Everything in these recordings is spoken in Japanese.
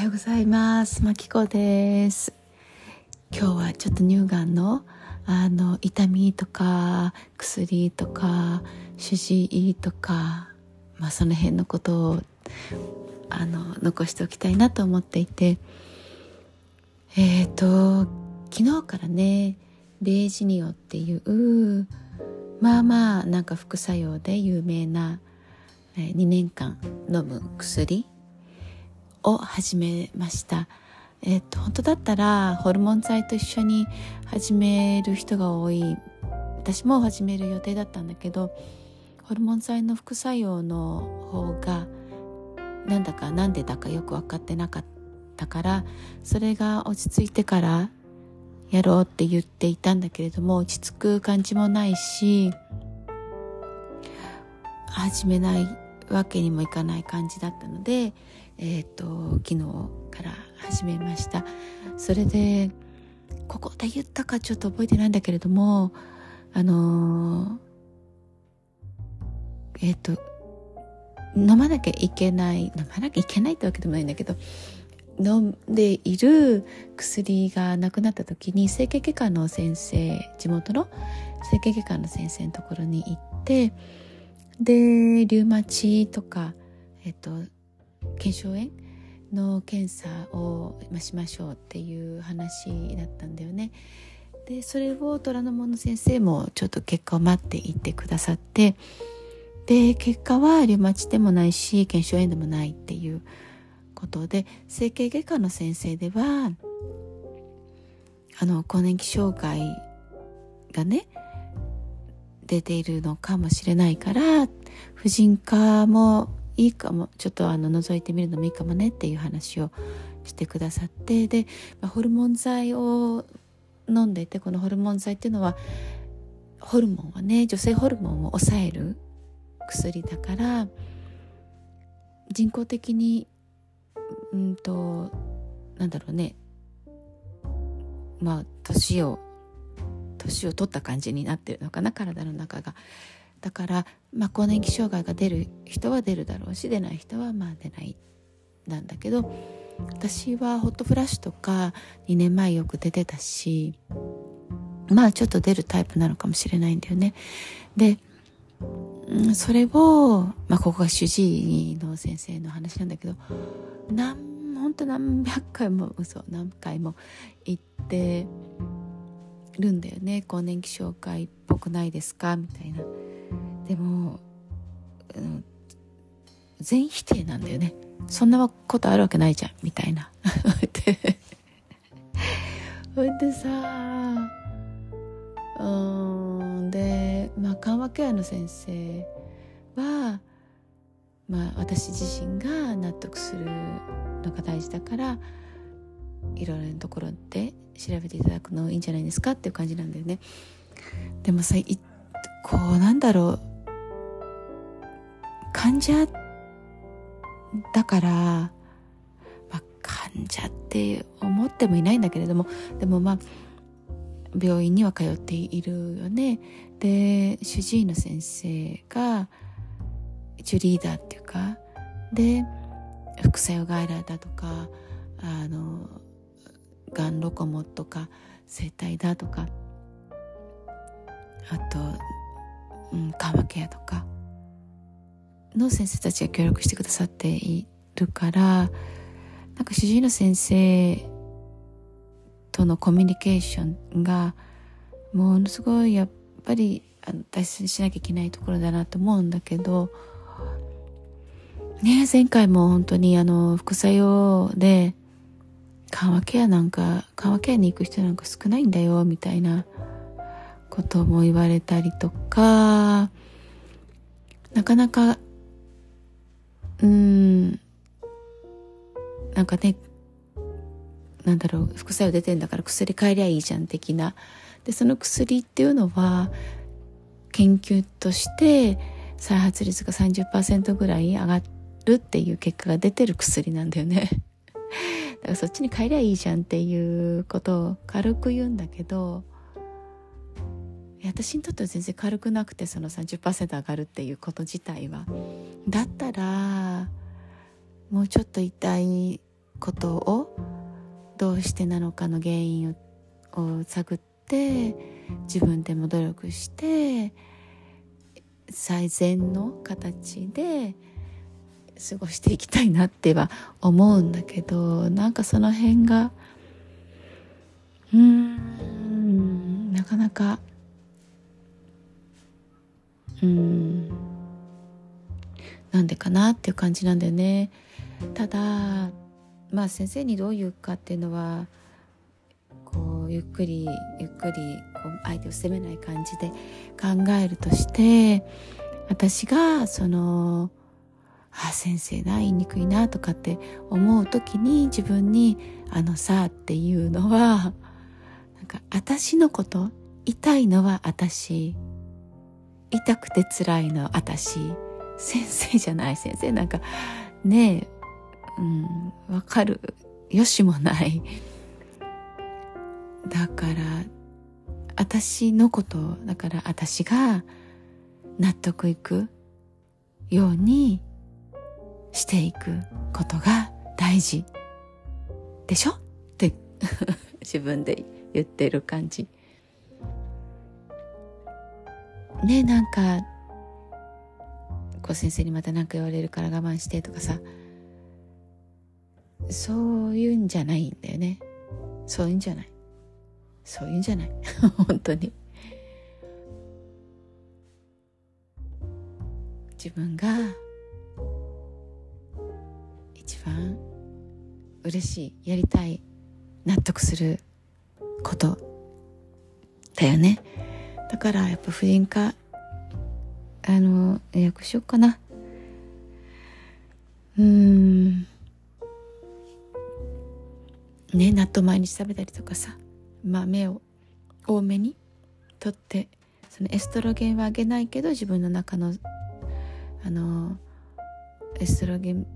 はようございます。まきこです。今日はちょっと乳がんのあの痛みとか薬とか主治医とかまあその辺のことをあの残しておきたいなと思っていて。えっ、ー、と昨日からねレージニオっていうまあまあなんか副作用で有名な2年間飲む薬を始めました。えっと、本当だったらホルモン剤と一緒に始める人が多い私も始める予定だったんだけどホルモン剤の副作用の方がなんだかなんでだかよく分かってなかったからそれが落ち着いてからやろうって言っていたんだけれども落ち着く感じもないし始めないわけにもいかない感じだったのでえ、ー、と昨日から始めました。それでここで言ったかちょっと覚えてないんだけれどもあのー、えっ、ー、と飲まなきゃいけない飲まなきゃいけないってわけでもないんだけど飲んでいる薬がなくなった時に整形外科の先生地元の整形外科の先生のところに行ってでリウマチとかえっと腱鞘炎の検査をしましょうっていう話だったんだよね。でそれを虎ノ門の先生もちょっと結果を待っていってくださってで結果はリウマチでもないし腱鞘炎でもないっていうことで整形外科の先生ではあの更年期障害がね出ているのかもしれないから婦人科もいいかもちょっとあの覗いてみるのもいいかもねっていう話をしてくださってで、まあ、ホルモン剤を飲んでいてこのホルモン剤っていうのはホルモンはね女性ホルモンを抑える薬だから人工的にうんとなんだろうねまあ年を年を取った感じになってるのかな体の中が。だから、まあ、更年期障害が出る人は出るだろうし出ない人はまあ出ないなんだけど私はホットフラッシュとか2年前よく出てたしまあちょっと出るタイプなのかもしれないんだよね。で、それを、まあ、ここが主治医の先生の話なんだけど何本当何百回も嘘何回も言ってるんだよね更年期障害っぽくないですか？みたいな。でも、うん、全否定なんだよね。そんなことあるわけないじゃんみたいな。ほいでさうんでまあ緩和ケアの先生はまあ私自身が納得するのが大事だからいろいろなところで調べていただくのいいんじゃないですかっていう感じなんだよね。でもさこうなんだろう。患者だから、まあ、患者って思ってもいないんだけれどもでもまあ病院には通っているよね。で主治医の先生が一応リーダーっていうかで副作用外来だとかあのがんロコモとか生体だとかあと、うん、緩和ケアとか。の先生たちが協力してくださっているからなんか主治医の先生とのコミュニケーションがものすごいやっぱり大切にしなきゃいけないところだなと思うんだけどね前回も本当にあの副作用で緩和ケアなんか緩和ケアに行く人なんか少ないんだよみたいなことも言われたりとかなかなかうん。なんかねなんだろう副作用出てんだから薬変えりゃいいじゃん的な。でその薬っていうのは研究として再発率が30%ぐらい上がるっていう結果が出てる薬なんだよね。だからそっちに変えりゃいいじゃんっていうことを軽く言うんだけど私にとっては全然軽くなくてその30%上がるっていうこと自体は。だったらもうちょっと痛いことをどうしてなのかの原因を探って自分でも努力して最善の形で過ごしていきたいなっては思うんだけどなんかその辺がうーんなかなかうん。なんでかなっていう感じなんだよね。ただまあ先生にどう言うかっていうのはこうゆっくりゆっくりこう相手を責めない感じで考えるとして私がそのあ先生な言いにくいなとかって思う時に自分に「あのさ」っていうのはなんか私のこと痛いのは私。痛くて辛いの私。先生じゃない先生。なんかねえうんわかる。よしもない。だから私のことだから私が納得いくようにしていくことが大事。でしょ？って 自分で言ってる感じ。ねなんかこう先生にまた何か言われるから我慢してとかさ。そういうんじゃないんだよね。そういうんじゃない。そういうんじゃない。本当に。自分が一番嬉しいやりたい納得することだよね。だからやっぱ婦人科あの予約しようかな。うん。ね納豆毎日食べたりとかさ豆を多めにとってそのエストロゲンはあげないけど自分の中のあのエストロゲン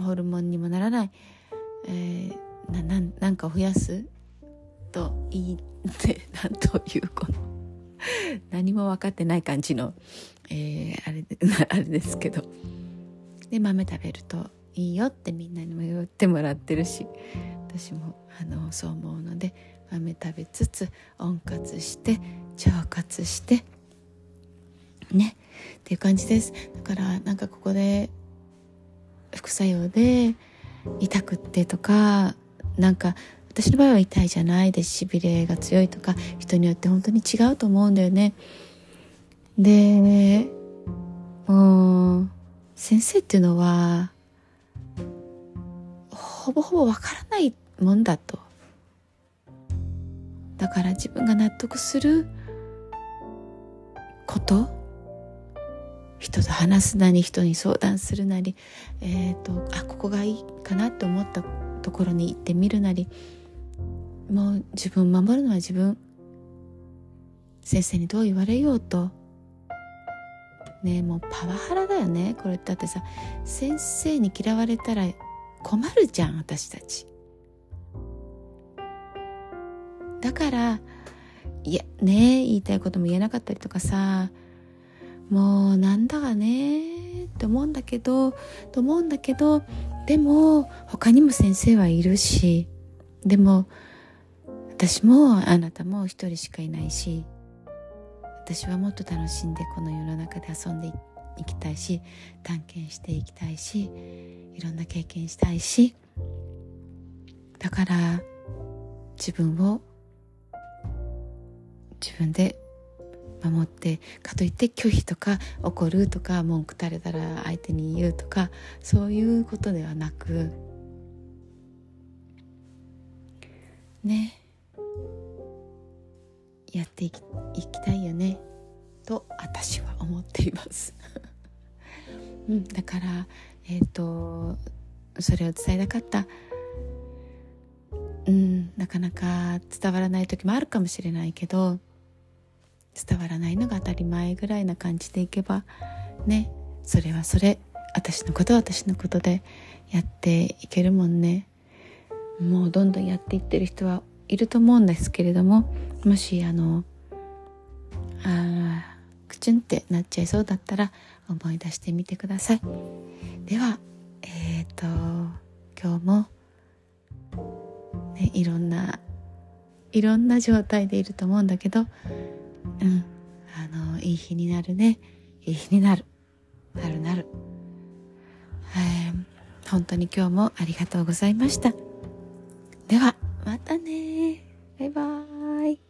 ホルモンにもならない、えー、なななんかを増やすといいってなんというこの何も分かってない感じの、えー、あれ あれですけど。で豆食べるといいよってみんなにも言ってもらってるし私もあのそう思うので豆食べつつ温活して腸活してね。っていう感じです。だからなんかここで副作用で痛くってとかなんか私の場合は痛いじゃないでしびれが強いとか人によって本当に違うと思うんだよね。でもう先生っていうのはほぼほぼわからないもんだと。だから自分が納得すること人と話すなり人に相談するなり、えーと、あここがいいかなと思ったところに行ってみるなりもう自分を守るのは自分。先生にどう言われようと。ねもうパワハラだよね。これだってさ先生に嫌われたら困るじゃん私たち。だからいやね言いたいことも言えなかったりとかさもうなんだかねって思うんだけどと思うんだけどでも他にも先生はいるしでも私もあなたも一人しかいないし私はもっと楽しんでこの世の中で遊んでいきたいし探検していきたいしいろんな経験したいしだから自分を自分で守ってかといって拒否とか怒るとか文句垂れたら相手に言うとかそういうことではなくね。やっていきたいよね。と私は思っています。うん、だからえっ、ー、とそれを伝えたかった。うんなかなか伝わらない時もあるかもしれないけど伝わらないのが当たり前ぐらいな感じでいけばねそれはそれ。私のことは私のことでやっていけるもんね。もうどんどんやっていってる人はいると思うんですけれどももしあのあクチュンってなっちゃいそうだったら思い出してみてください。ではえっ、ー、と今日も、ね、いろんないろんな状態でいると思うんだけどうんあのいい日になるね。いい日になる。なるなる、えー、本当に今日もありがとうございました。では。またね。バイバーイ。